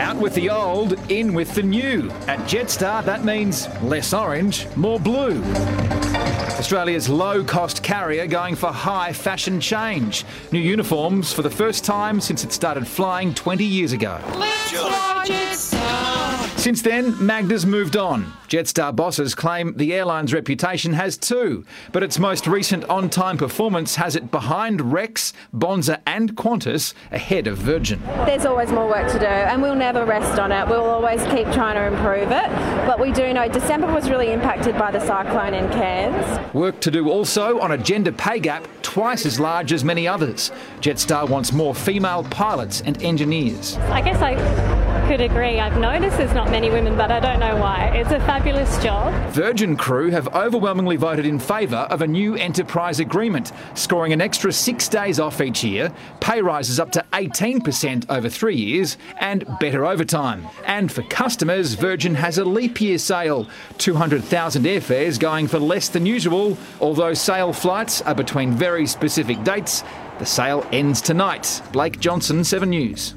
Out with the old, in with the new. At Jetstar, that means less orange, more blue. Australia's low cost carrier going for high fashion change. New uniforms for the first time since it started flying 20 years ago. Since then, Magda's moved on. Jetstar bosses claim the airline's reputation has too, but its most recent on time performance has it behind Rex, Bonza, and Qantas ahead of Virgin. There's always more work to do, and we'll never rest on it. We'll always keep trying to improve it, but we do know December was really impacted by the cyclone in Cairns. Work to do also on a gender pay gap twice as large as many others. Jetstar wants more female pilots and engineers. I guess I could agree. I've noticed there's not many women, but I don't know why. It's a fabulous job. Virgin crew have overwhelmingly voted in favour of a new enterprise agreement, scoring an extra six days off each year, pay rises up to 18% over three years, and better overtime. And for customers, Virgin has a leap year sale 200,000 airfares going for less than usual, although sale flights are between very specific dates. The sale ends tonight. Blake Johnson, 7 News.